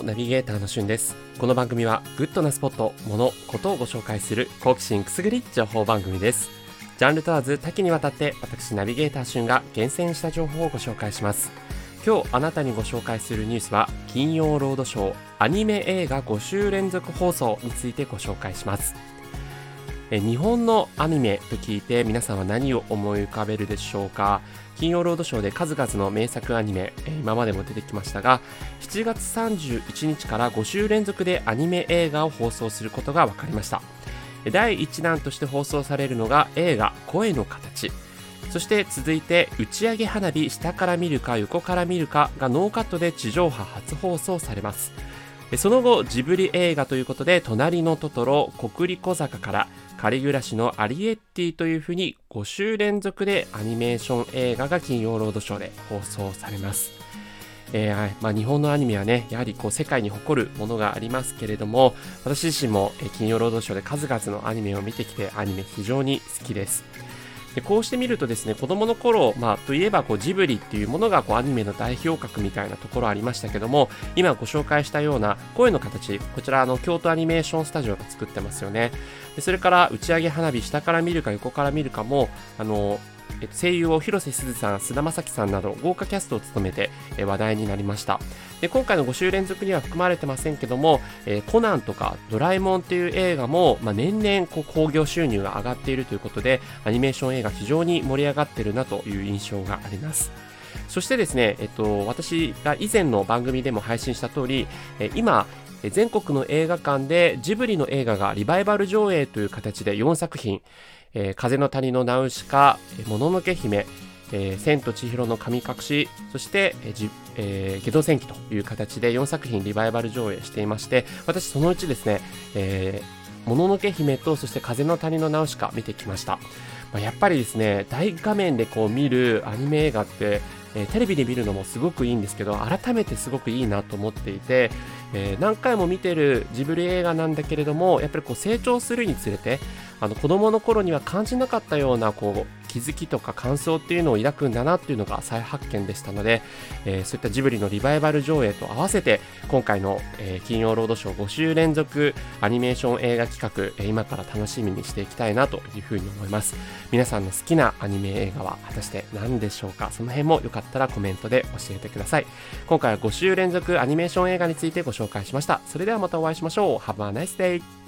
ナビゲーターのしゅんです。この番組はグッドなスポット、物、ことをご紹介する好奇心くすぐり情報番組です。ジャンル問わず多岐にわたって私ナビゲーターしゅんが厳選した情報をご紹介します。今日あなたにご紹介するニュースは金曜ロードショーアニメ映画5週連続放送についてご紹介します。日本のアニメと聞いて皆さんは何を思い浮かべるでしょうか？金曜ロードショーで数々の名作アニメ、今までも出てきましたが7月31日から5週連続でアニメ映画を放送することが分かりました。第1弾として放送されるのが映画「声の形」そして続いて打ち上げ花火下から見るか横から見るかがノーカットで地上波初放送されます。その後ジブリ映画ということでとなりのトトロコクリコ坂から借りぐらしのアリエッティというふうに5週連続でアニメーション映画が金曜ロードショーで放送されます。えーまあ、日本のアニメはね、やはりこう世界に誇るものがありますけれども、私自身も金曜ロードショーで数々のアニメを見てきて、アニメ非常に好きです。でこうして見るとですね子供の頃、まあ、といえばこうジブリっていうものがこうアニメの代表格みたいなところありましたけども今ご紹介したような声の形こちらあの京都アニメーションスタジオが作ってますよね。でそれから打ち上げ花火下から見るか横から見るかもあの、声優を広瀬すずさん、菅田将暉さんなど豪華キャストを務めて、話題になりました。で今回の5週連続には含まれてませんけども、コナンとかドラえもんっていう映画も、まあ、年々興行収入が上がっているということで、アニメーション映画非常に盛り上がっているなという印象があります。そしてですね、えっと、私が以前の番組でも配信した通り、今、全国の映画館でジブリの映画がリバイバル上映という形で4作品、えー、風の谷のナウシカ、もののけ姫、えー、千と千尋の神隠し、そして、えーえー、下道戦記という形で4作品リバイバル上映していまして、私そのうちですね、えー、もののけ姫とそして風の谷のナウシカ見てきました。まあ、やっぱりですね、大画面でこう見るアニメ映画って、えー、テレビで見るのもすごくいいんですけど、改めてすごくいいなと思っていて、えー、何回も見てるジブリ映画なんだけれども、やっぱりこう成長するにつれて、あの子供の頃には感じなかったようなこう気づきとか感想っていうのを抱くんだなっていうのが再発見でしたので、えー、そういったジブリのリバイバル上映と合わせて今回の、えー、金曜ロードショー5週連続アニメーション映画企画、えー、今から楽しみにしていきたいなというふうに思います。皆さんの好きなアニメ映画は果たして何でしょうか？その辺もよかったらコメントで教えてください。今回は5週連続アニメーション映画についてご紹介しました。それではまたお会いしましょう。Have a nice day!